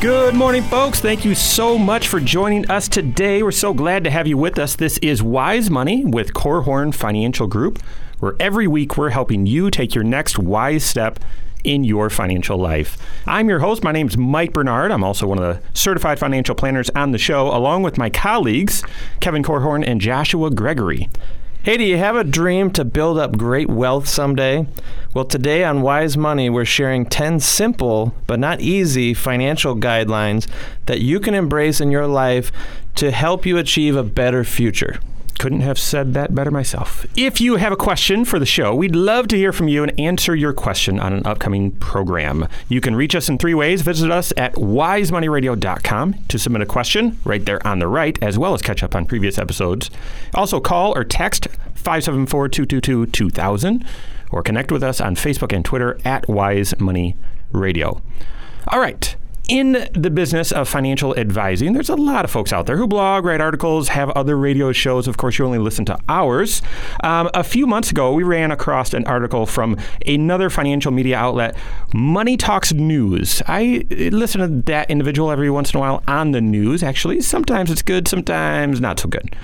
Good morning, folks. Thank you so much for joining us today. We're so glad to have you with us. This is Wise Money with Korhorn Financial Group, where every week we're helping you take your next wise step in your financial life. I'm your host. My name is Mike Bernard. I'm also one of the certified financial planners on the show, along with my colleagues, Kevin Korhorn and Joshua Gregory. Hey, do you have a dream to build up great wealth someday? Well, today on Wise Money, we're sharing 10 simple but not easy financial guidelines that you can embrace in your life to help you achieve a better future. Couldn't have said that better myself. If you have a question for the show, we'd love to hear from you and answer your question on an upcoming program. You can reach us in three ways. Visit us at wisemoneyradio.com to submit a question right there on the right, as well as catch up on previous episodes. Also, call or text 574 222 2000 or connect with us on Facebook and Twitter at Wise Money Radio. All right in the business of financial advising, there's a lot of folks out there who blog, write articles, have other radio shows. Of course, you only listen to ours. Um, a few months ago, we ran across an article from another financial media outlet, Money Talks News. I listen to that individual every once in a while on the news, actually. Sometimes it's good, sometimes not so good.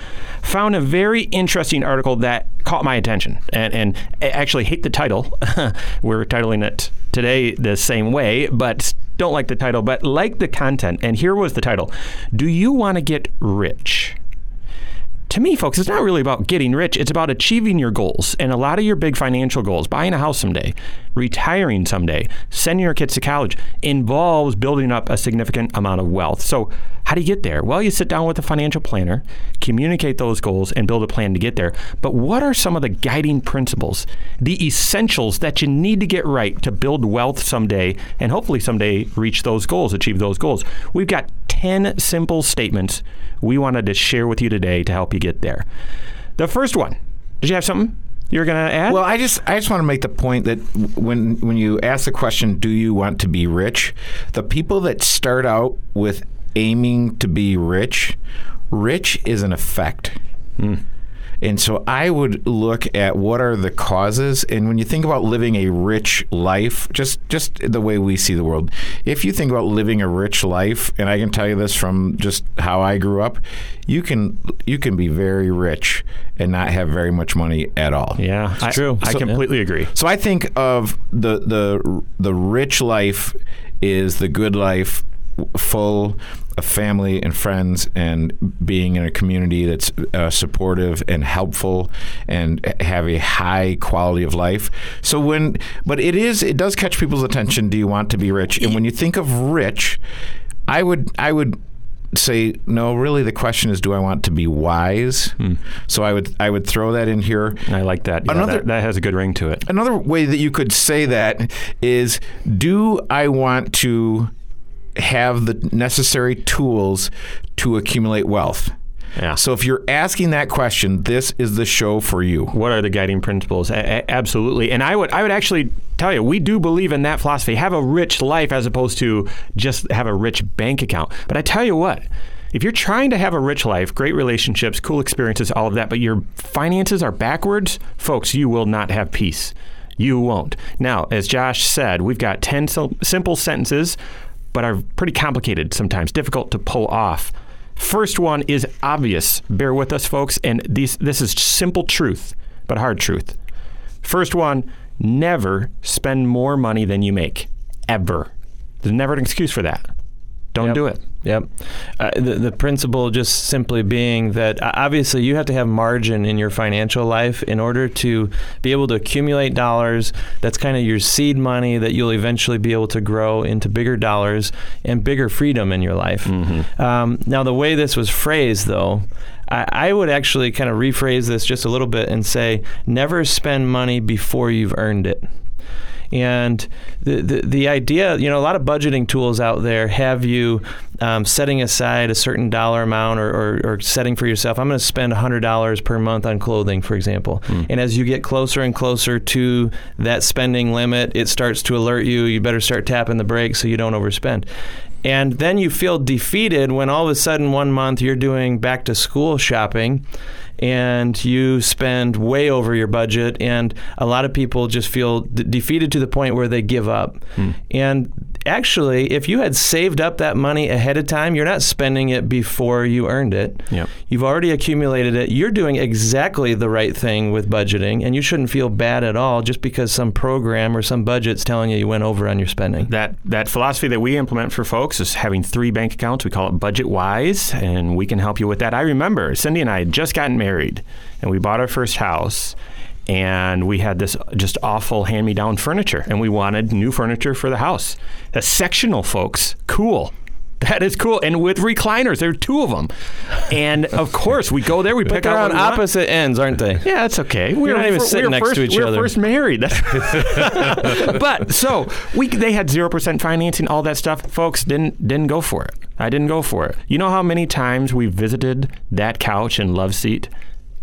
Found a very interesting article that caught my attention and, and actually hate the title. We're titling it today the same way, but don't like the title, but like the content. And here was the title Do you want to get rich? to me, folks, it's not really about getting rich. It's about achieving your goals. And a lot of your big financial goals, buying a house someday, retiring someday, sending your kids to college, involves building up a significant amount of wealth. So, how do you get there? Well, you sit down with a financial planner, communicate those goals, and build a plan to get there. But what are some of the guiding principles, the essentials that you need to get right to build wealth someday and hopefully someday reach those goals, achieve those goals? We've got 10 simple statements we wanted to share with you today to help you get there. The first one, did you have something? You're going to add? Well, I just I just want to make the point that when when you ask the question, "Do you want to be rich?" The people that start out with aiming to be rich, rich is an effect. Mm. And so I would look at what are the causes. And when you think about living a rich life, just just the way we see the world, if you think about living a rich life, and I can tell you this from just how I grew up, you can you can be very rich and not have very much money at all. Yeah, it's I, true. I completely yeah. agree. So I think of the the the rich life is the good life full family and friends and being in a community that's uh, supportive and helpful and have a high quality of life. So when, but it is, it does catch people's attention. Do you want to be rich? And when you think of rich, I would, I would say no really the question is do i want to be wise hmm. so i would i would throw that in here i like that yeah, another, that, that has a good ring to it another way that you could say that is do i want to have the necessary tools to accumulate wealth. Yeah. So if you're asking that question, this is the show for you. What are the guiding principles? A- absolutely. And I would I would actually tell you, we do believe in that philosophy. Have a rich life as opposed to just have a rich bank account. But I tell you what, if you're trying to have a rich life, great relationships, cool experiences, all of that, but your finances are backwards, folks, you will not have peace. You won't. Now, as Josh said, we've got 10 simple sentences but are pretty complicated sometimes, difficult to pull off. First one is obvious. Bear with us, folks, and these, this is simple truth, but hard truth. First one never spend more money than you make, ever. There's never an excuse for that. Don't yep. do it. Yep. Uh, the, the principle just simply being that uh, obviously you have to have margin in your financial life in order to be able to accumulate dollars. That's kind of your seed money that you'll eventually be able to grow into bigger dollars and bigger freedom in your life. Mm-hmm. Um, now, the way this was phrased, though, I, I would actually kind of rephrase this just a little bit and say never spend money before you've earned it. And the, the, the idea, you know, a lot of budgeting tools out there have you um, setting aside a certain dollar amount or, or, or setting for yourself, I'm going to spend $100 per month on clothing, for example. And as you get closer and closer to that spending limit, it starts to alert you. You better start tapping the brakes so you don't overspend. And then you feel defeated when all of a sudden one month you're doing back to school shopping and you spend way over your budget and a lot of people just feel d- defeated to the point where they give up. And actually, if you had saved up that money ahead of time, you're not spending it before you earned it. Yep. You've already accumulated it. You're doing exactly the right thing with budgeting, and you shouldn't feel bad at all just because some program or some budget's telling you you went over on your spending. That that philosophy that we implement for folks is having three bank accounts. We call it Budget Wise, and we can help you with that. I remember Cindy and I had just gotten married, and we bought our first house. And we had this just awful hand me down furniture, and we wanted new furniture for the house. The sectional folks, cool. That is cool. And with recliners, there are two of them. And of course, we go there, we pick they're out on want. opposite ends, aren't they? Yeah, it's okay. We You're not even sitting next first, to each other. we were other. first married. But so we they had zero percent financing, all that stuff. Folks didn't didn't go for it. I didn't go for it. You know how many times we visited that couch and love seat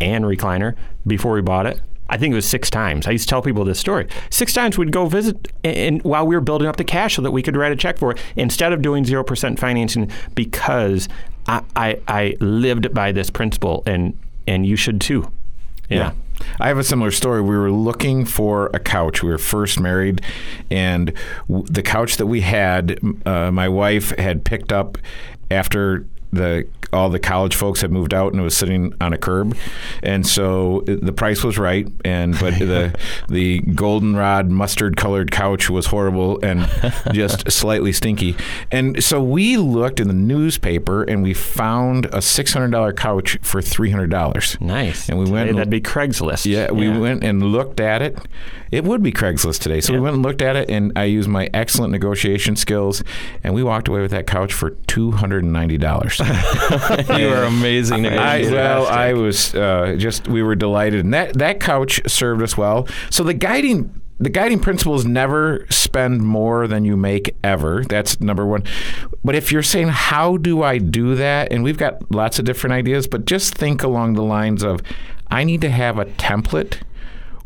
and recliner before we bought it? I think it was six times. I used to tell people this story. Six times we'd go visit, and, while we were building up the cash so that we could write a check for it, instead of doing zero percent financing, because I, I I lived by this principle, and and you should too. Yeah. I have a similar story. We were looking for a couch. We were first married, and w- the couch that we had, uh, my wife had picked up after the all the college folks had moved out and it was sitting on a curb, and so it- the price was right, and but the the goldenrod mustard colored couch was horrible and just slightly stinky, and so we looked in the newspaper and we found a six hundred dollar couch for three hundred dollars. Nice. And we went Today, and- that'd be Craigslist. Yeah, we went and looked at it. It would be Craigslist today. So we went and looked at it, and I used my excellent negotiation skills, and we walked away with that couch for two hundred and ninety dollars. you are amazing. I, negotiator. well, I was uh, just we were delighted, and that that couch served us well. So the guiding the guiding principle is never spend more than you make ever. That's number one. But if you're saying how do I do that, and we've got lots of different ideas, but just think along the lines of I need to have a template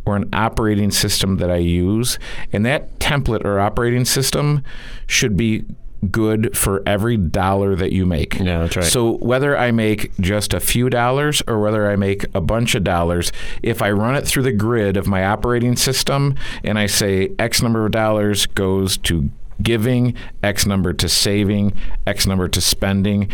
or an operating system that I use, and that template or operating system should be good for every dollar that you make. Yeah, that's right. So whether I make just a few dollars or whether I make a bunch of dollars, if I run it through the grid of my operating system and I say X number of dollars goes to giving, X number to saving, X number to spending,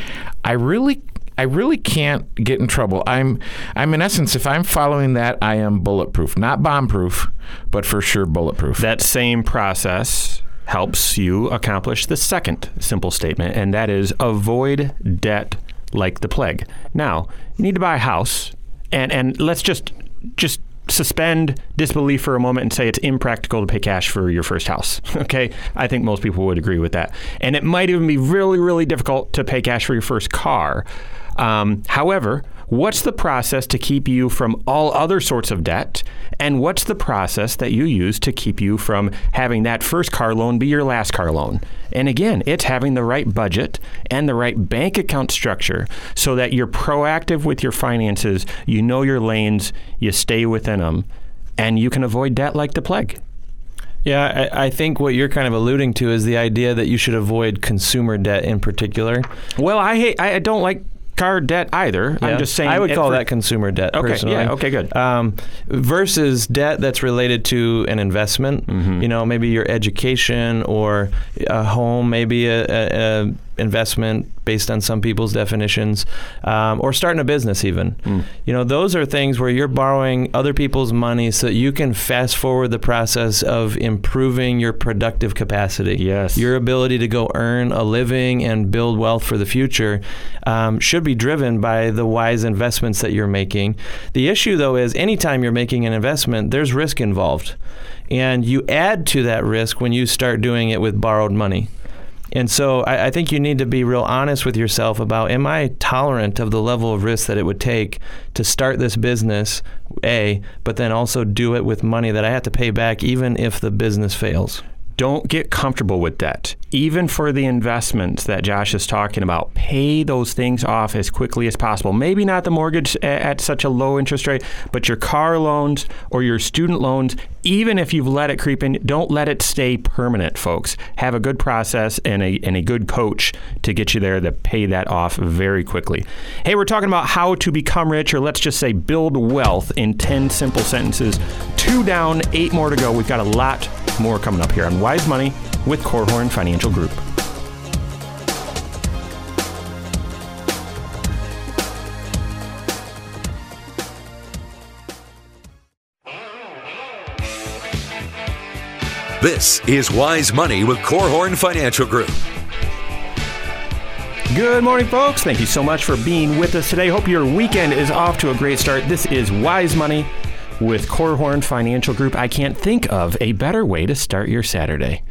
I really I really can't get in trouble. I'm I'm in essence if I'm following that I am bulletproof. Not bombproof, but for sure bulletproof. That same process helps you accomplish the second simple statement, and that is avoid debt like the plague. Now, you need to buy a house, and, and let's just just suspend disbelief for a moment and say it's impractical to pay cash for your first house. Okay? I think most people would agree with that. And it might even be really, really difficult to pay cash for your first car. Um, however, what's the process to keep you from all other sorts of debt? And what's the process that you use to keep you from having that first car loan be your last car loan? And again, it's having the right budget and the right bank account structure so that you're proactive with your finances, you know your lanes, you stay within them, and you can avoid debt like the plague. Yeah, I, I think what you're kind of alluding to is the idea that you should avoid consumer debt in particular. Well, I hate, I don't like car debt either. Yeah. I'm just saying. I would call for- that consumer debt. Okay, Personally. yeah, okay, good. Um, versus debt that's related to an investment. Mm-hmm. You know, maybe your education or a home, maybe a, a, a investment based on some people's definitions, um, or starting a business even. Mm. You know, those are things where you're borrowing other people's money so that you can fast forward the process of improving your productive capacity. Yes. Your ability to go earn a living and build wealth for the future um, should be driven by the wise investments that you're making. The issue, though, is anytime you're making an investment, there's risk involved. And you add to that risk when you start doing it with borrowed money. And so I, I think you need to be real honest with yourself about am I tolerant of the level of risk that it would take to start this business, A, but then also do it with money that I have to pay back even if the business fails. Don't get comfortable with debt. Even for the investments that Josh is talking about, pay those things off as quickly as possible. Maybe not the mortgage at, at such a low interest rate, but your car loans or your student loans, even if you've let it creep in, don't let it stay permanent, folks. Have a good process and a, and a good coach to get you there to pay that off very quickly. Hey, we're talking about how to become rich, or let's just say build wealth in 10 simple sentences. Two down, eight more to go. We've got a lot more coming up here on Wise Money with Korhorn Financial Group. This is Wise Money with Korhorn Financial Group. Good morning, folks. Thank you so much for being with us today. Hope your weekend is off to a great start. This is Wise Money with Korhorn Financial Group. I can't think of a better way to start your Saturday.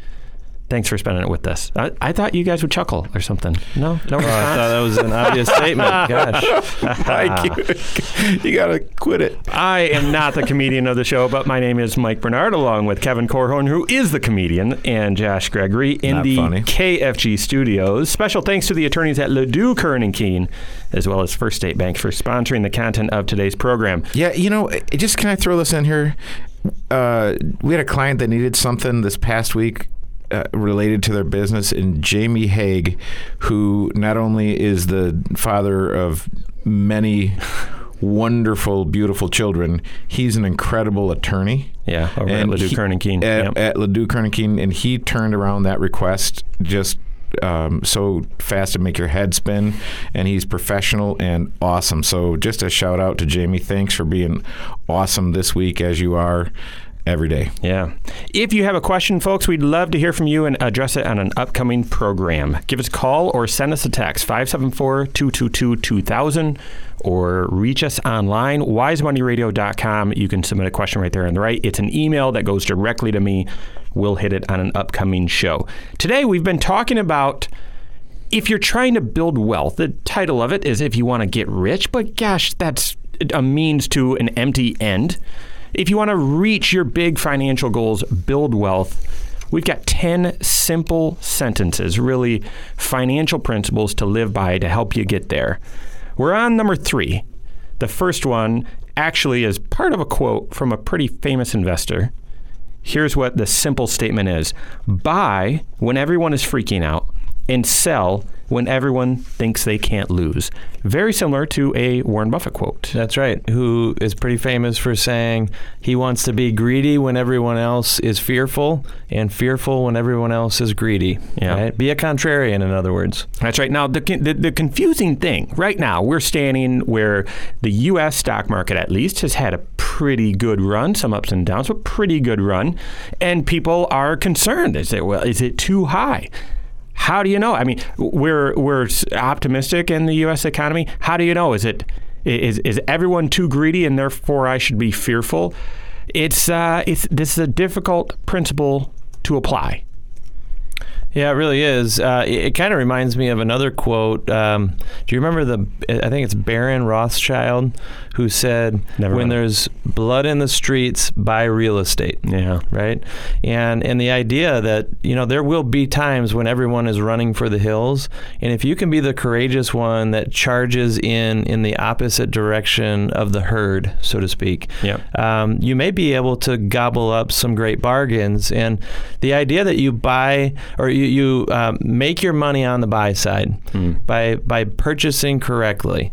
Thanks for spending it with us. I, I thought you guys would chuckle or something. No, no. Oh, I thought that was an obvious statement. Gosh. Mike, you, you got to quit it. I am not the comedian of the show, but my name is Mike Bernard, along with Kevin Korhorn, who is the comedian, and Josh Gregory in Not the funny. KFG studios. Special thanks to the attorneys at Ladue, Curran and Kuehn, as well as First State Bank for sponsoring the content of today's program. Yeah, you know, just can I throw this in here? Uh, we had a client that needed something this past week uh, related to their business, and Jamie Haig, who not only is the father of many wonderful, beautiful children, he's an incredible attorney. Yeah, over at Ladue, he- Curran and Kuehn. At, Yep. at Ladue, Curran and Kuehn, and he turned around that request just um, so fast to make your head spin. And he's professional and awesome. So just a shout out to Jamie. Thanks for being awesome this week as you are every day. Yeah. If you have a question, folks, we'd love to hear from you and address it on an upcoming program. Give us a call or send us a text 574 222 2000 or reach us online, wisemoneyradio.com. You can submit a question right there on the right. It's an email that goes directly to me. We'll hit it on an upcoming show. Today, we've been talking about if you're trying to build wealth, the title of it is if you want to get rich, but gosh, that's a means to an empty end. If you want to reach your big financial goals, build wealth, we've got 10 simple sentences, really financial principles to live by to help you get there. We're on number three. The first one actually is part of a quote from a pretty famous investor. Here's what the simple statement is buy when everyone is freaking out, and sell when everyone thinks they can't lose. Very similar to a Warren Buffett quote. That's right. Who is pretty famous for saying he wants to be greedy when everyone else is fearful, and fearful when everyone else is greedy. Yeah. Right? Be a contrarian, in other words. That's right. Now, the, the, the confusing thing right now, we're standing where the U.S. stock market, at least, has had a pretty good run, some ups and downs, but pretty good run. And people are concerned. They say, well, is it too high? How do you know? I mean, we're we're optimistic in the U.S. economy. How do you know? Is it is is everyone too greedy and therefore I should be fearful? It's uh, it's this is a difficult principle to apply. Yeah, it really is. Uh, it it kind of reminds me of another quote. Um, do you remember the? I think it's Baron Rothschild who said, Never "When there's blood in the streets, buy real estate." Yeah. right? And and the idea that you know there will be times when everyone is running for the hills, and if you can be the courageous one that charges in in the opposite direction of the herd, so to speak, Yeah. um, you may be able to gobble up some great bargains. And the idea that you buy or you, you um, make your money on the buy side by by purchasing correctly.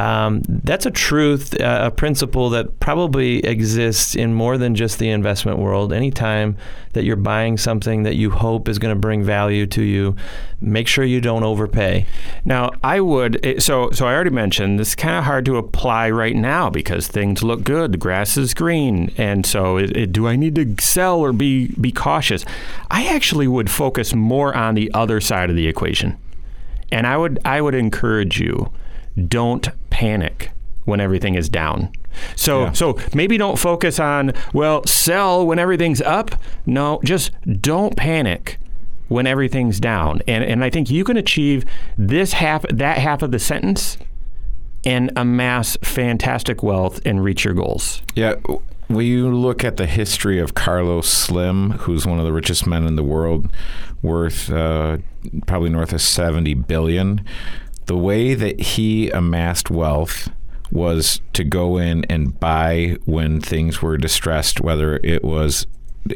Um, that's a truth, uh, a principle that probably exists in more than just the investment world. Anytime that you're buying something that you hope is going to bring value to you, make sure you don't overpay. Now, I would it- so so I already mentioned this is kind of hard to apply right now because things look good, the grass is green, and so it, it- do I need to sell or be be cautious? I actually would focus more on the other side of the equation, and I would I would encourage you, don't panic when everything is down. So Yeah. so maybe don't focus on well sell when everything's up. No, just don't panic when everything's down. And and I think you can achieve this half that half of the sentence and amass fantastic wealth and reach your goals. Yeah. When you look at the history of Carlos Slim, who's one of the richest men in the world, worth uh, probably north of 70 billion, the way that he amassed wealth was to go in and buy when things were distressed, whether it was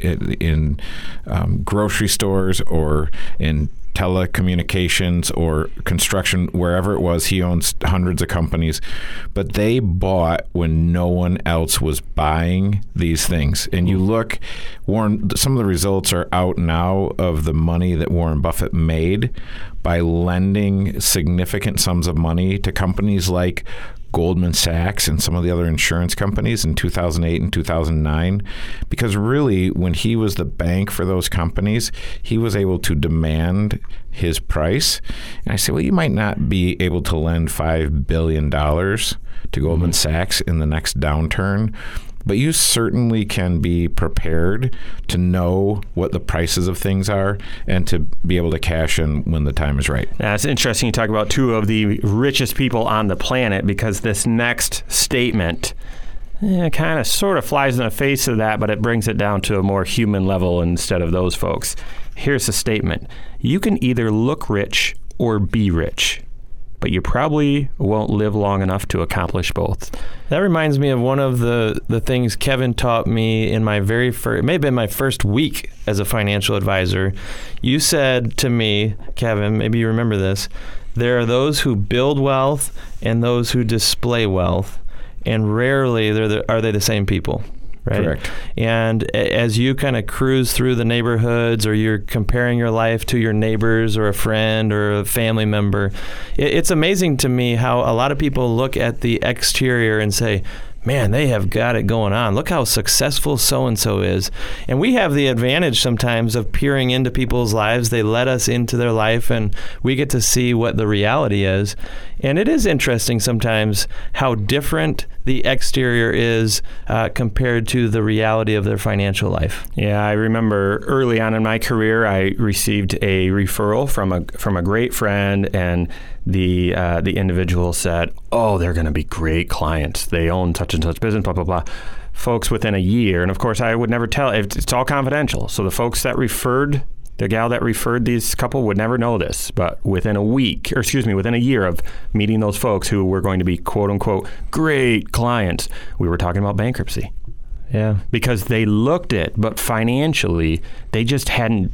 in um, grocery stores or in telecommunications or construction, wherever it was. He owns hundreds of companies, but they bought when no one else was buying these things. And you look, Warren, some of the results are out now of the money that Warren Buffett made by lending significant sums of money to companies like Goldman Sachs and some of the other insurance companies in 2008 and 2009. Because really, when he was the bank for those companies, he was able to demand his price. And I said, well, you might not be able to lend $5 billion to Goldman mm-hmm. Sachs in the next downturn but you certainly can be prepared to know what the prices of things are and to be able to cash in when the time is right. Now, it's interesting you talk about two of the richest people on the planet because this next statement eh, kind of sort of flies in the face of that, but it brings it down to a more human level instead of those folks. Here's the statement You can either look rich or be rich but you probably won't live long enough to accomplish both. That reminds me of one of the, the things Kevin taught me in my very first, it may have been my first week as a financial advisor. You said to me, Kevin, maybe you remember this, there are those who build wealth and those who display wealth, and rarely the, are they the same people right? Correct. And as you kind of cruise through the neighborhoods or you're comparing your life to your neighbors or a friend or a family member, it's amazing to me how a lot of people look at the exterior and say, man, they have got it going on. Look how successful so and so is. And we have the advantage sometimes of peering into people's lives. They let us into their life and we get to see what the reality is. And it is interesting sometimes how different the exterior is uh, compared to the reality of their financial life. Yeah, I remember early on in my career, I received a referral from a from a great friend, and the uh, the individual said, "Oh, they're going to be great clients. They own such and such business." Blah blah blah. Folks within a year, and of course, I would never tell. It's all confidential. So the folks that referred the gal that referred these couple would never know this, but within a week, or excuse me, within a year of meeting those folks who were going to be quote unquote great clients, we were talking about bankruptcy. Yeah. Because they looked it, but financially, they just hadn't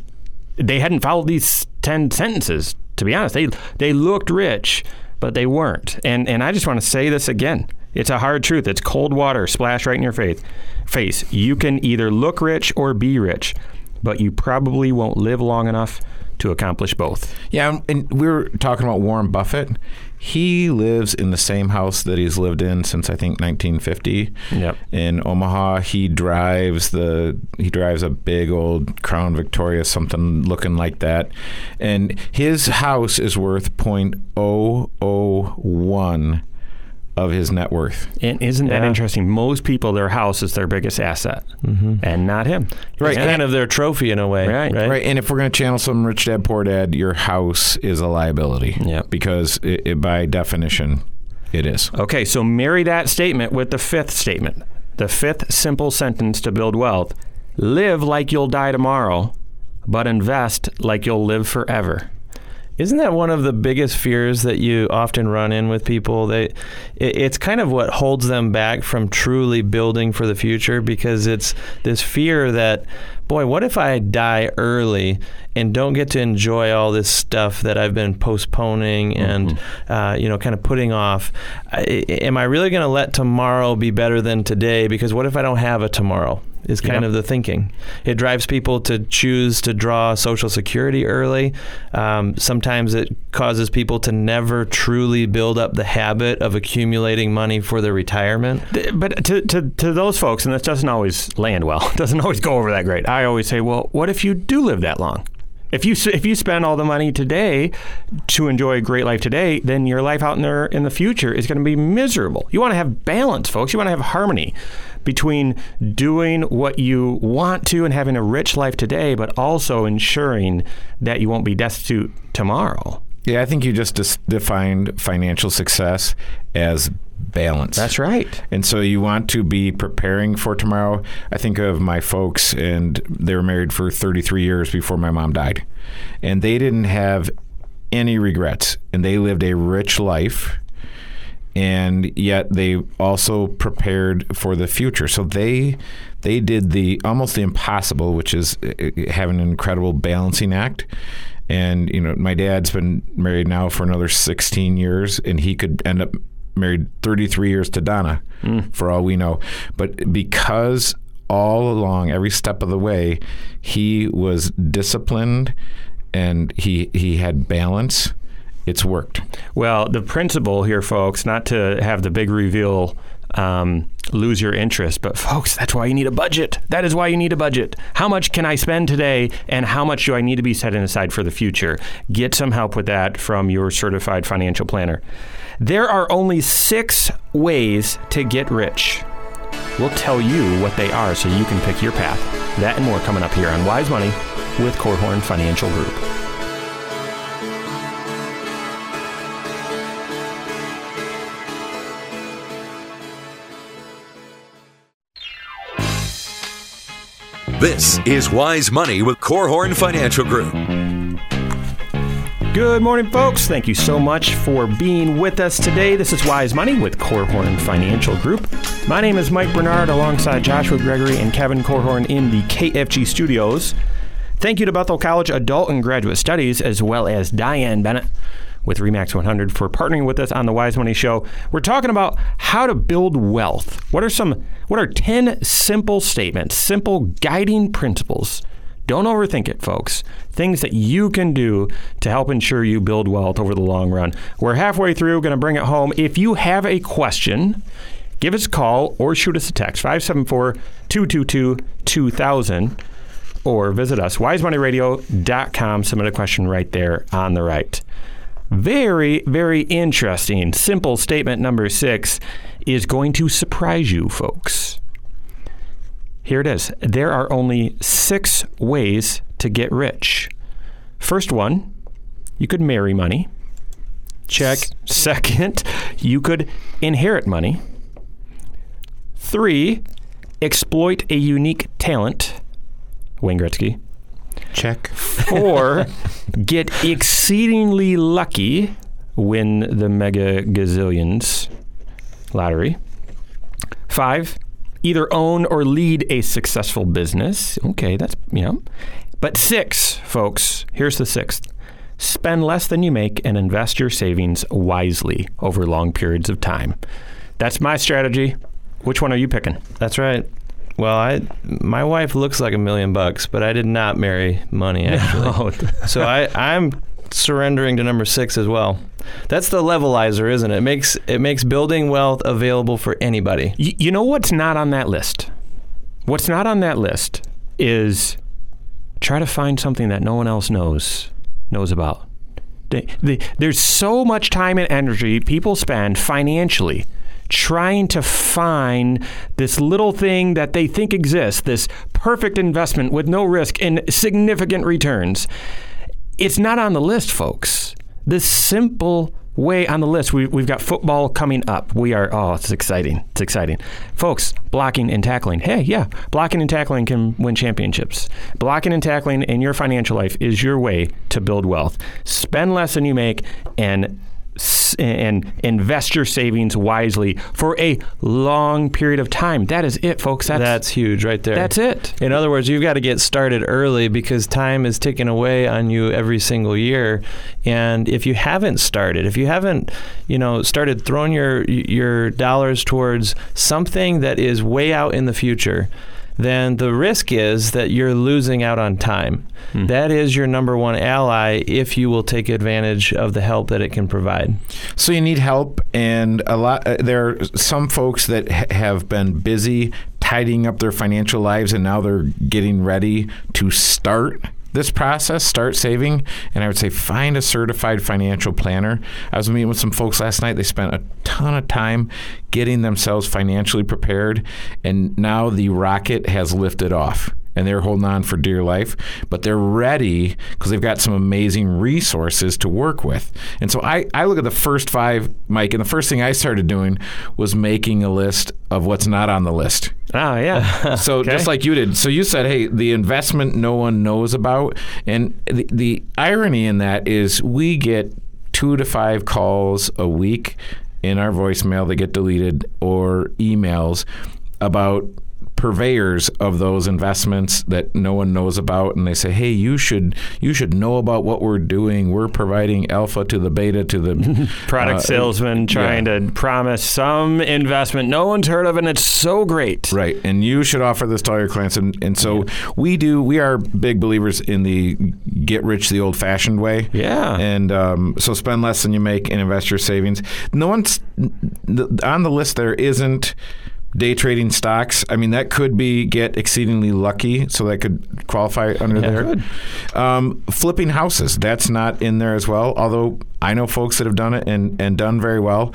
they hadn't followed these 10 sentences to be honest. They they looked rich, but they weren't. And and I just want to say this again. It's a hard truth. It's cold water splashed right in your face. Face. You can either look rich or be rich but you probably won't live long enough to accomplish both. Yeah, and we were talking about Warren Buffett. He lives in the same house that he's lived in since I think 1950. Yep. In Omaha, he drives the he drives a big old Crown Victoria, something looking like that, and his house is worth .001 of his net worth. And isn't that interesting? Most people, their house is their biggest asset, mm-hmm. and not him. Right, it's kind of their trophy in a way. Right, right. right. And if we're going to channel some rich dad, poor dad, your house is a liability. Yeah. Because it, it, by definition, it is. Okay, so marry that statement with the fifth statement. The fifth simple sentence to build wealth: live like you'll die tomorrow, but invest like you'll live forever. Isn't that one of the biggest fears that you often run in with people? They, it, it's kind of what holds them back from truly building for the future because it's this fear that, boy, what if I die early and don't get to enjoy all this stuff that I've been postponing and, mm-hmm. uh, you know, kind of putting off? I, am I really going to let tomorrow be better than today? Because what if I don't have a tomorrow? Is kind yep. of the thinking. It drives people to choose to draw Social Security early. Um, sometimes it causes people to never truly build up the habit of accumulating money for their retirement. But to, to, to those folks, and this doesn't always land well, doesn't always go over that great. I always say, well, what if you do live that long? If you if you spend all the money today to enjoy a great life today, then your life out in there in the future is going to be miserable. You want to have balance, folks. You want to have harmony between doing what you want to and having a rich life today, but also ensuring that you won't be destitute tomorrow. Yeah, I think you just defined financial success as balance. That's right. And so you want to be preparing for tomorrow. I think of my folks, and they were married for 33 years before my mom died. And they didn't have any regrets, and they lived a rich life. And yet they also prepared for the future. So they they did the almost the impossible, which is uh, having an incredible balancing act. And you know, my dad's been married now for another 16 years, and he could end up married 33 years to Donna, mm. for all we know. But because all along, every step of the way, he was disciplined and he he had balance. It's worked. Well, the principle here, folks, not to have the big reveal um, lose your interest. But folks, that's why you need a budget. That is why you need a budget. How much can I spend today, and how much do I need to be setting aside for the future? Get some help with that from your certified financial planner. There are only six ways to get rich. We'll tell you what they are so you can pick your path. That and more coming up here on Wise Money with Korhorn Financial Group. This is Wise Money with Korhorn Financial Group. Good morning, folks. Thank you so much for being with us today. This is Wise Money with Korhorn Financial Group. My name is Mike Bernard alongside Joshua Gregory and Kevin Korhorn in the KFG studios. Thank you to Bethel College Adult and Graduate Studies, as well as Diane Bennett with Remax 100 for partnering with us on the Wise Money Show. We're talking about how to build wealth. What are some what are 10 simple statements, simple guiding principles? Don't overthink it, folks. Things that you can do to help ensure you build wealth over the long run. We're halfway through, going to bring it home. If you have a question, give us a call or shoot us a text 574 222 2000 or visit us, wisemoneyradio.com. Submit a question right there on the right. Very, very interesting. Simple statement number six is going to surprise you, folks. Here it is. There are only six ways to get rich. First one, you could marry money. Check. Second, you could inherit money. Three, exploit a unique talent. Wayne Gretzky. Check. Four, get exceedingly lucky, win the mega gazillions lottery. Five, either own or lead a successful business. Okay, that's, you know. But six, folks, here's the sixth spend less than you make and invest your savings wisely over long periods of time. That's my strategy. Which one are you picking? That's right. Well, I my wife looks like a million bucks, but I did not marry money actually. No. so I I'm surrendering to number six as well. That's the levelizer, isn't it? It makes it makes building wealth available for anybody. Y- you know what's not on that list? What's not on that list is try to find something that no one else knows knows about. They, they, there's so much time and energy people spend financially trying to find this little thing that they think exists, this perfect investment with no risk and significant returns. It's not on the list, folks. This simple way on the list. We, have got football coming up. We are, oh, it's exciting. It's exciting. Folks, blocking and tackling. Hey, yeah, blocking and tackling can win championships. Blocking and tackling in your financial life is your way to build wealth. Spend less than you make and and invest your savings wisely for a long period of time. That is it, folks. That's, that's huge right there. That's it. In other words, you've got to get started early because time is ticking away on you every single year. And if you haven't started, if you haven't, you know, started throwing your your dollars towards something that is way out in the future, then the risk is that you're losing out on time. Hmm. That is your number one ally if you will take advantage of the help that it can provide. So you need help, and a lot. Uh, there are some folks that ha- have been busy tidying up their financial lives, and now they're getting ready to start this process, start saving, and I would say find a certified financial planner. I was meeting with some folks last night. They spent a ton of time getting themselves financially prepared, and now the rocket has lifted off and they're holding on for dear life, but they're ready because they've got some amazing resources to work with. And so I, I look at the first five, Mike, and the first thing I started doing was making a list of what's not on the list. Oh yeah. So Okay. just like you did. So you said, "Hey, the investment no one knows about," and the, the irony in that is we get two to five calls a week in our voicemail that get deleted or emails about purveyors of those investments that no one knows about and they say hey you should you should know about what we're doing we're providing alpha to the beta to the product uh, salesman trying yeah. to promise some investment no one's heard of and it's so great. Right, and you should offer this to all your clients, and, and so we do. We are big believers in the get rich the old-fashioned way. Yeah. and um, so spend less than you make and invest your savings. No one's on the list. There isn't day trading stocks. I mean, that could be get exceedingly lucky, so that could qualify under there. Um, flipping houses, that's not in there as well. Although I know folks that have done it and and done very well.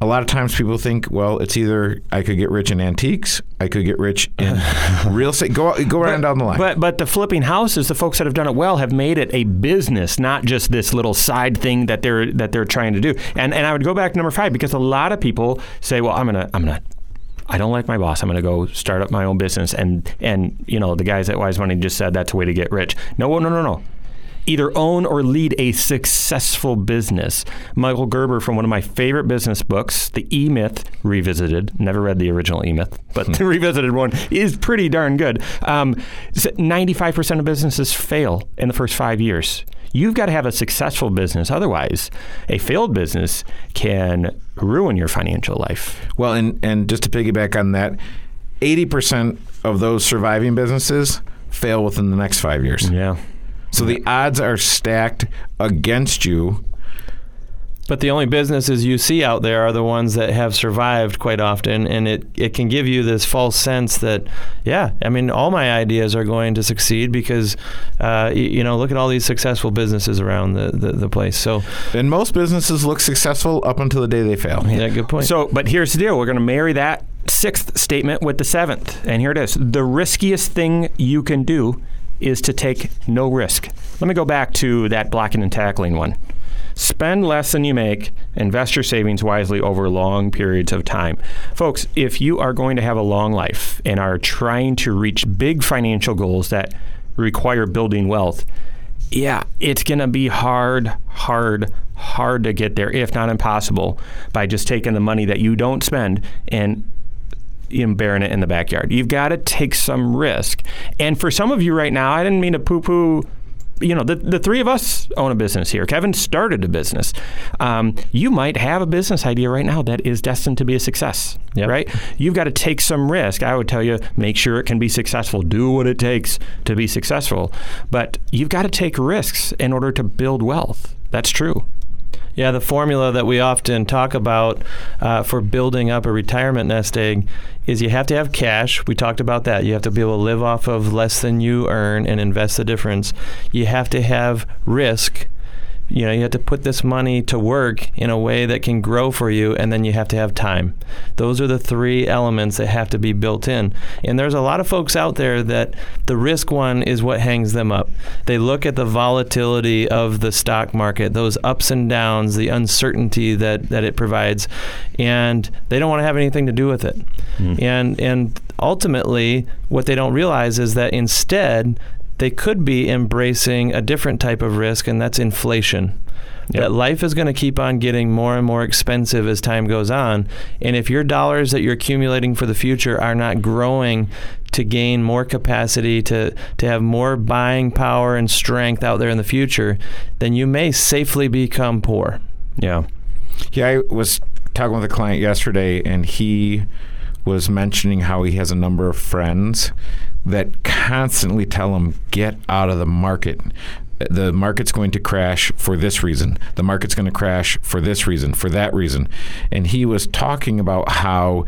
A lot of times people think, well, it's either I could get rich in antiques, I could get rich in real estate. Go go around down the line. But but the flipping houses, the folks that have done it well have made it a business, not just this little side thing that they're that they're trying to do. And and I would go back to number five because a lot of people say, well, I'm gonna I'm gonna. I don't like my boss. I'm going to go start up my own business, and and you know the guys at Wise Money just said that's a way to get rich. No, no, no, no. Either own or lead a successful business. Michael Gerber, from one of my favorite business books, The E Myth Revisited. Never read the original E Myth, but the revisited one is pretty darn good. Um, 95% of businesses fail in the first five years. You've got to have a successful business. Otherwise, a failed business can ruin your financial life. Well, and and just to piggyback on that, eighty percent of those surviving businesses fail within the next five years. Yeah. So the odds are stacked against you. But the only businesses you see out there are the ones that have survived quite often, and it, it can give you this false sense that, yeah, I mean, all my ideas are going to succeed because, uh, y- you know, look at all these successful businesses around the, the, the place. So, And most businesses look successful up until the day they fail. yeah, good point. So, but here's the deal: we're going to marry that sixth statement with the seventh, and here it is: the riskiest thing you can do is to take no risk. Let me go back to that blocking and tackling one. Spend less than you make, invest your savings wisely over long periods of time. Folks, if you are going to have a long life and are trying to reach big financial goals that require building wealth, yeah, it's going to be hard, hard, hard to get there, if not impossible, by just taking the money that you don't spend and know, burying it in the backyard. You've got to take some risk. And for some of you right now, I didn't mean to poo poo. You know, the, the three of us own a business here. Kevin started a business. Um, you might have a business idea right now that is destined to be a success, Yep. right? You've got to take some risk. I would tell you, make sure it can be successful. Do what it takes to be successful. But you've got to take risks in order to build wealth. That's true. Yeah, the formula that we often talk about uh, for building up a retirement nest egg is you have to have cash. We talked about that. You have to be able to live off of less than you earn and invest the difference. You have to have risk. You know, you have to put this money to work in a way that can grow for you, and then you have to have time. Those are the three elements that have to be built in. And there's a lot of folks out there that the risk one is what hangs them up. They look at the volatility of the stock market, those ups and downs, the uncertainty that, that it provides, and they don't want to have anything to do with it. Hmm. And and ultimately, what they don't realize is that instead they could be embracing a different type of risk, and that's inflation. Yep. That life is going to keep on getting more and more expensive as time goes on. And if your dollars that you're accumulating for the future are not growing to gain more capacity, to, to have more buying power and strength out there in the future, then you may safely become poor. Yeah. Yeah, I was talking with a client yesterday, and he was mentioning how he has a number of friends that constantly tell him, get out of the market. The market's going to crash for this reason. The market's going to crash for this reason, for that reason. And he was talking about how,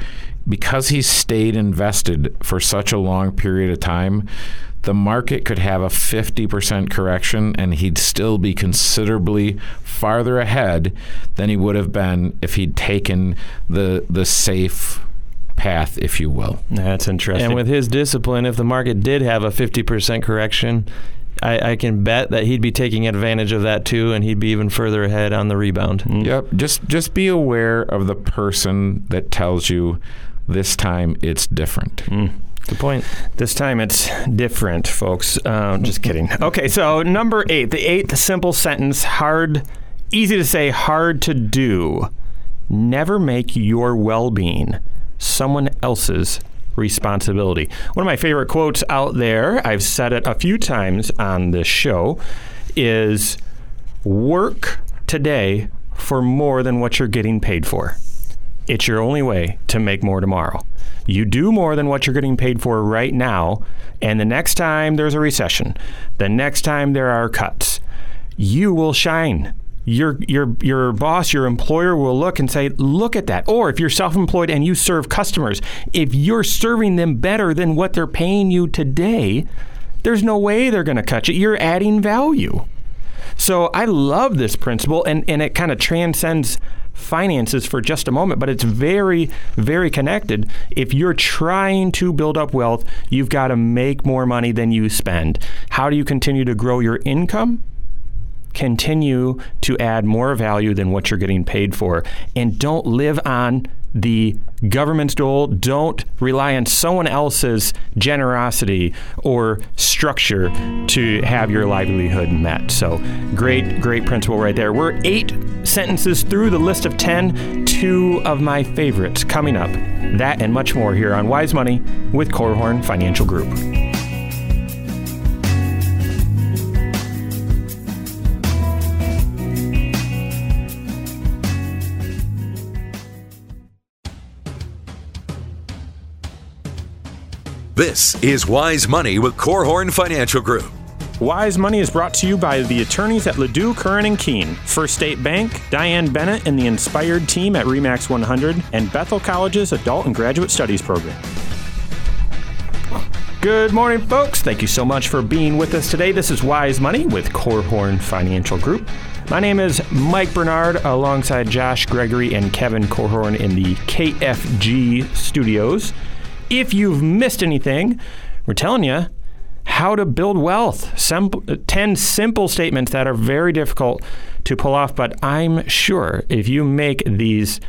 because he stayed invested for such a long period of time, the market could have a 50% correction and he'd still be considerably farther ahead than he would have been if he'd taken the the safe path, if you will. That's interesting. And with his discipline, if the market did have a 50% correction, I, I, can bet that he'd be taking advantage of that too, and he'd be even further ahead on the rebound. Mm. Yep. Just just be aware of the person that tells you this time it's different. Mm. Good point. This time it's different, folks. Um, just kidding. Okay, so number eight, the eighth simple sentence, hard, easy to say, hard to do. Never make your well-being someone else's responsibility. One of my favorite quotes out there, I've said it a few times on this show, is work today for more than what you're getting paid for. It's your only way to make more tomorrow. You do more than what you're getting paid for right now, and the next time there's a recession, the next time there are cuts, you will shine your your your boss, your employer will look and say, "Look at that." Or if you're self-employed and you serve customers, if you're serving them better than what they're paying you today, there's no way they're going to cut you. You're adding value. So I love this principle, and and it kind of transcends finances for just a moment, but it's very, very connected. If you're trying to build up wealth, you've got to make more money than you spend. How do you continue to grow your income? Continue to add more value than what you're getting paid for. And don't live on the government's dole. Don't rely on someone else's generosity or structure to have your livelihood met. So, great, great principle right there. We're eight sentences through the list of 10. Two of my favorites coming up. That and much more here on Wise Money with Korhorn Financial Group. This is Wise Money with Korhorn Financial Group. Wise Money is brought to you by the attorneys at Ladue, Curran and Kuehn, First State Bank, Diane Bennett and the Inspired team at Remax 100, and Bethel College's Adult and Graduate Studies program. Good morning, folks. Thank you so much for being with us today. This is Wise Money with Korhorn Financial Group. My name is Mike Bernard alongside Josh Gregory and Kevin Korhorn in the KFG studios. If you've missed anything, we're telling you how to build wealth. Sem- uh, 10 simple statements that are very difficult to pull off, but I'm sure if you make these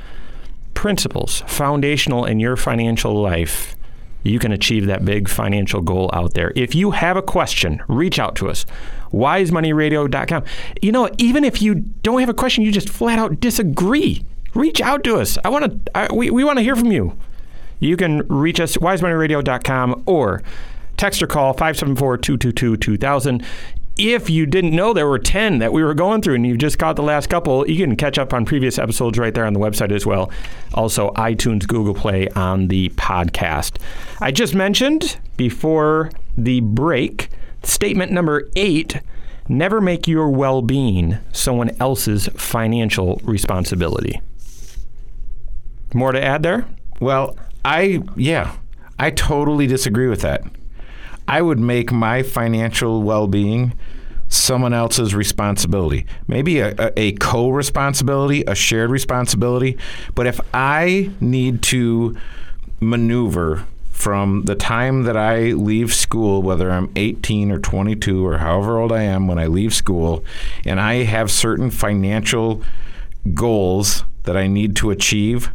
principles foundational in your financial life, you can achieve that big financial goal out there. If you have a question, reach out to us. wisemoneyradio.com. You know, even if you don't have a question, you just flat out disagree. Reach out to us. I want to we, we want to hear from you you can reach us at wisemoneyradio.com or text or call 574-222-2000. If you didn't know there were 10 that we were going through and you just caught the last couple, you can catch up on previous episodes right there on the website as well. Also, iTunes, Google Play on the podcast. I just mentioned before the break, statement number eight never make your well being someone else's financial responsibility. More to add there? Well, I yeah, I totally disagree with that. I would make my financial well-being someone else's responsibility. Maybe a, a, a co responsibility, a shared responsibility. But if I need to maneuver from the time that I leave school, whether I'm 18 or 22 or however old I am when I leave school, and I have certain financial goals that I need to achieve,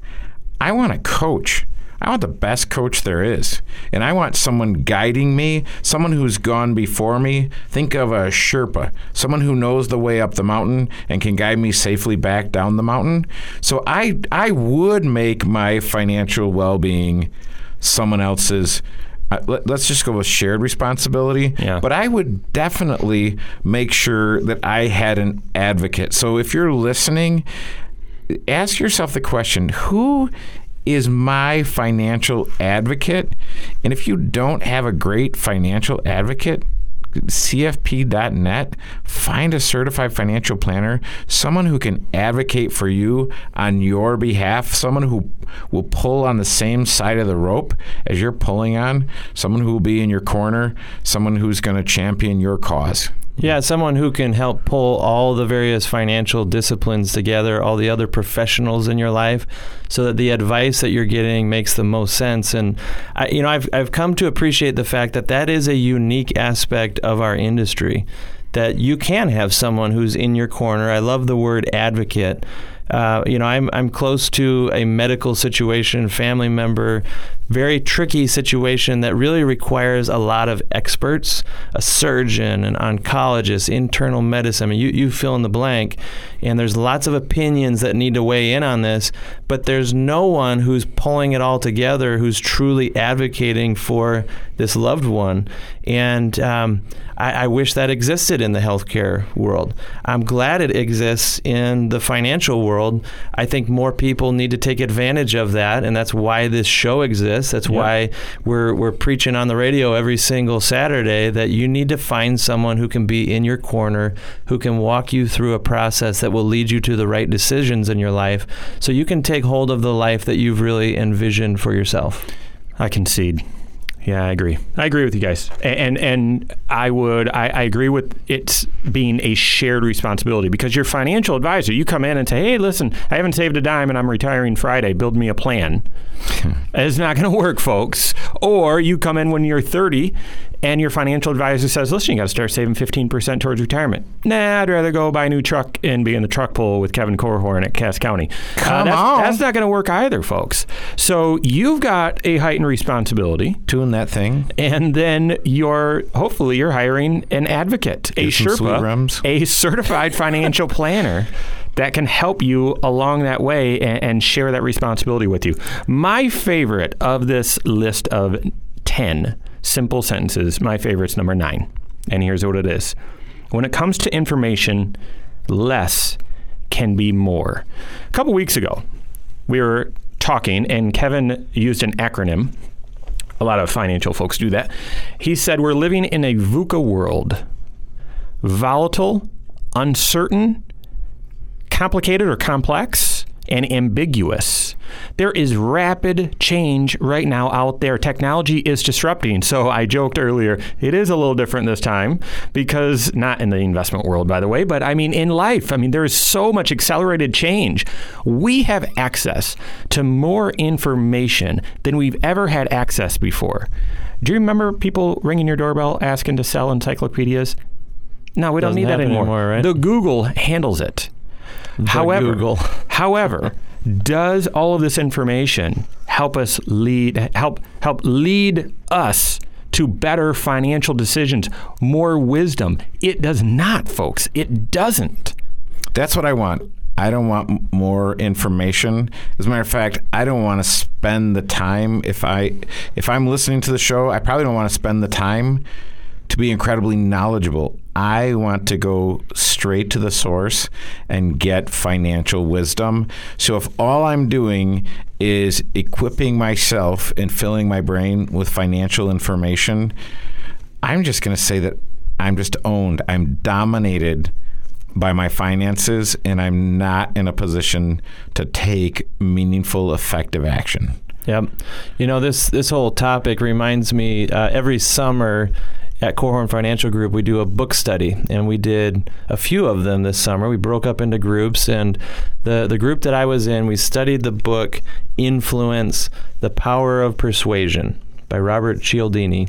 I want a coach. I want the best coach there is. And I want someone guiding me, someone who's gone before me. Think of a Sherpa, someone who knows the way up the mountain and can guide me safely back down the mountain. So I I would make my financial well-being someone else's uh, let, us just go with shared responsibility. Yeah. But I would definitely make sure that I had an advocate. So if you're listening, ask yourself the question who is my financial advocate. And if you don't have a great financial advocate, CFP.net, find a certified financial planner, someone who can advocate for you on your behalf, someone who will pull on the same side of the rope as you're pulling on, someone who will be in your corner, someone who's going to champion your cause. Yeah, someone who can help pull all the various financial disciplines together, all the other professionals in your life, so that the advice that you're getting makes the most sense. And I, you know, I've I've come to appreciate the fact that that is a unique aspect of our industry. That you can have someone who's in your corner. I love the word advocate. Uh, you know, I'm I'm close to a medical situation, family member, very tricky situation that really requires a lot of experts, a surgeon, an oncologist, internal medicine. I mean, you you fill in the blank, and there's lots of opinions that need to weigh in on this, but there's no one who's pulling it all together, who's truly advocating for this loved one, and um, I, I wish that existed in the healthcare world. I'm glad it exists in the financial world. I think more people need to take advantage of that, and that's why this show exists. That's why we're we're preaching on the radio every single Saturday that you need to find someone who can be in your corner, who can walk you through a process that will lead you to the right decisions in your life, so you can take hold of the life that you've really envisioned for yourself. I concede. Yeah, I agree. I agree with you guys, and and I would I, I agree with it being a shared responsibility because your financial advisor, you come in and say, hey, listen, I haven't saved a dime and I'm retiring Friday. Build me a plan. it's not going to work, folks. Or you come in when you're 30 and your financial advisor says, listen, you got to start saving 15% towards retirement. Nah, I'd rather go buy a new truck and be in the truck pool with Kevin Korhorn at Cass County. Uh, Come that's, on. That's not going to work either, folks. So you've got a heightened responsibility. Doing that thing. And then you're hopefully you're hiring an advocate, a Get sweet Sherpa, a certified financial planner that can help you along that way and, and share that responsibility with you. My favorite of this list of 10 simple sentences, my favorite's number nine. And here's what it is When it comes to information, less can be more. A couple weeks ago, we were talking, and Kevin used an acronym. A lot of financial folks do that. He said, We're living in a VUCA world volatile, uncertain, complicated or complex, and ambiguous. There is rapid change right now out there. Technology is disrupting. So I joked earlier, it is a little different this time because not in the investment world, by the way, but I mean in life. I mean, there is so much accelerated change. We have access to more information than we've ever had access before. Do you remember people ringing your doorbell asking to sell encyclopedias? No, we don't Doesn't need that anymore. anymore, right? The Google handles it. However, Google. however, does all of this information help us lead help help lead us to better financial decisions, more wisdom? It does not, folks. It doesn't. That's what I want. I don't want more information. As a matter of fact, I don't want to spend the time if I if I'm listening to the show, I probably don't want to spend the time to be incredibly knowledgeable. I want to go straight to the source and get financial wisdom. So if all I'm doing is equipping myself and filling my brain with financial information, I'm just going to say that I'm just owned. I'm dominated by my finances and I'm not in a position to take meaningful, effective action. Yep. You know this this whole topic reminds me. Uh, every summer at Korhorn Financial Group, we do a book study, and we did a few of them this summer. We broke up into groups, and the the group that I was in, we studied the book "Influence: The Power of Persuasion." By Robert Cialdini,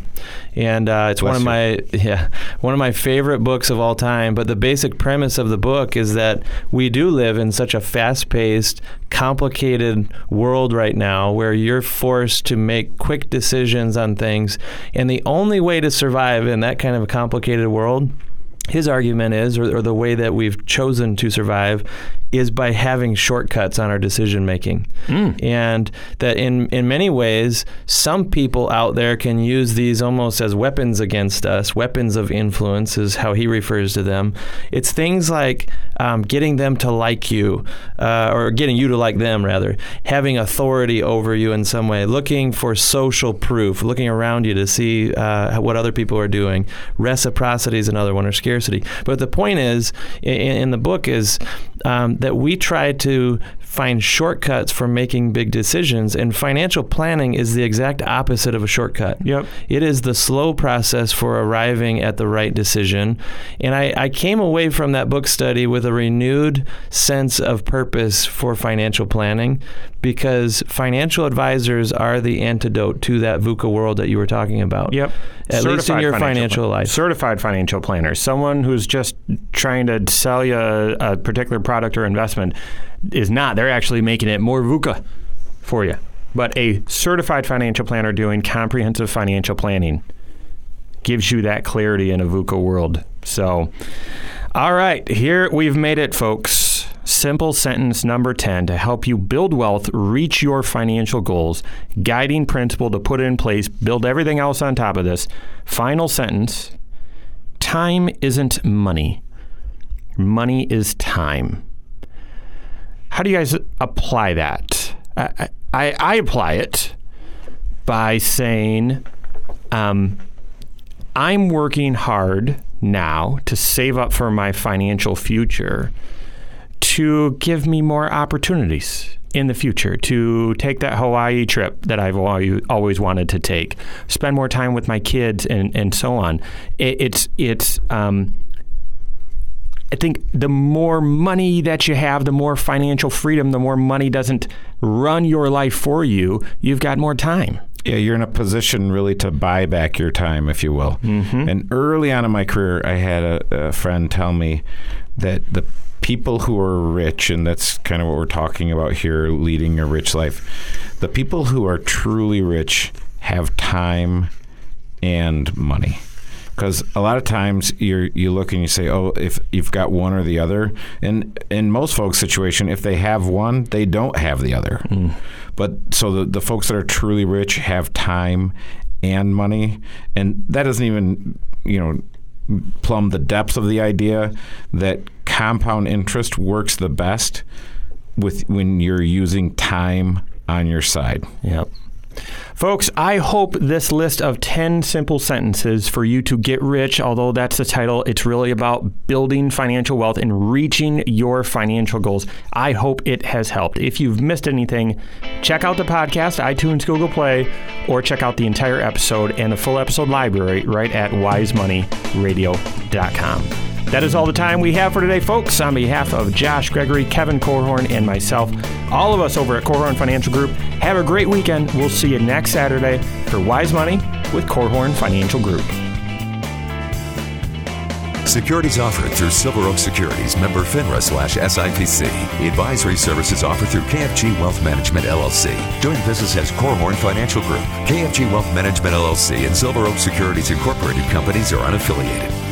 and uh, it's one Bless of my yeah one of my favorite books of all time. But the basic premise of the book is that we do live in such a fast-paced, complicated world right now, where you're forced to make quick decisions on things, and the only way to survive in that kind of a complicated world his argument is, or, or, the way that we've chosen to survive, is by having shortcuts on our decision making. Mm. And that in, in many ways, some people out there can use these almost as weapons against us, weapons of influence, is how he refers to them. It's things like um, getting them to like you, uh, or getting you to like them, rather, having authority over you in some way, looking for social proof, looking around you to see uh, what other people are doing. Reciprocity is another one, or scarcity. But the point is, in, in the book, is um, that we try to find shortcuts for making big decisions. And financial planning is the exact opposite of a shortcut. Yep. It is the slow process for arriving at the right decision. And I, I came away from that book study with a renewed sense of purpose for financial planning because financial advisors are the antidote to that VUCA world that you were talking about. Yep. At least in your financial plan- life. Certified financial planner, someone who's just trying to sell you a, a particular product or investment, is not. They're actually making it more VUCA for you. But a certified financial planner doing comprehensive financial planning gives you that clarity in a VUCA world. So, all right, here we've made it, folks. Simple sentence number 10 to help you build wealth, reach your financial goals, guiding principle to put in place, build everything else on top of this. Final sentence time isn't money, money is time. How do you guys apply that? I, I, I apply it by saying, um, I'm working hard now to save up for my financial future to give me more opportunities in the future to take that Hawaii trip that I've always wanted to take, spend more time with my kids, and, and so on. It, it's it's um, I think the more money that you have, the more financial freedom, the more money doesn't run your life for you, you've got more time. Yeah, you're in a position really to buy back your time, if you will. Mm-hmm. And early on in my career, I had a, a friend tell me that the people who are rich, and that's kind of what we're talking about here, leading a rich life, the people who are truly rich have time and money because a lot of times you you look and you say, oh, if you've got one or the other, and in most folks' situation, if they have one, they don't have the other. Mm. But so the the folks that are truly rich have time and money, and that doesn't even you know plumb the depth of the idea that compound interest works the best with when you're using time on your side. Yep. Folks, I hope this list of 10 simple sentences for you to get rich, although that's the title, it's really about building financial wealth and reaching your financial goals. I hope it has helped. If you've missed anything, check out the podcast, iTunes, Google Play, or check out the entire episode and the full episode library right at wisemoneyradio.com. That is all the time we have for today, folks. On behalf of Josh Gregory, Kevin Korhorn, and myself, all of us over at Korhorn Financial Group, have a great weekend. We'll see you next Saturday for Wise Money with Korhorn Financial Group. Securities offered through Silver Oak Securities, member FINRA slash SIPC. Advisory services offered through KFG Wealth Management LLC. Doing business as Korhorn Financial Group. KFG Wealth Management LLC and Silver Oak Securities Incorporated companies are unaffiliated.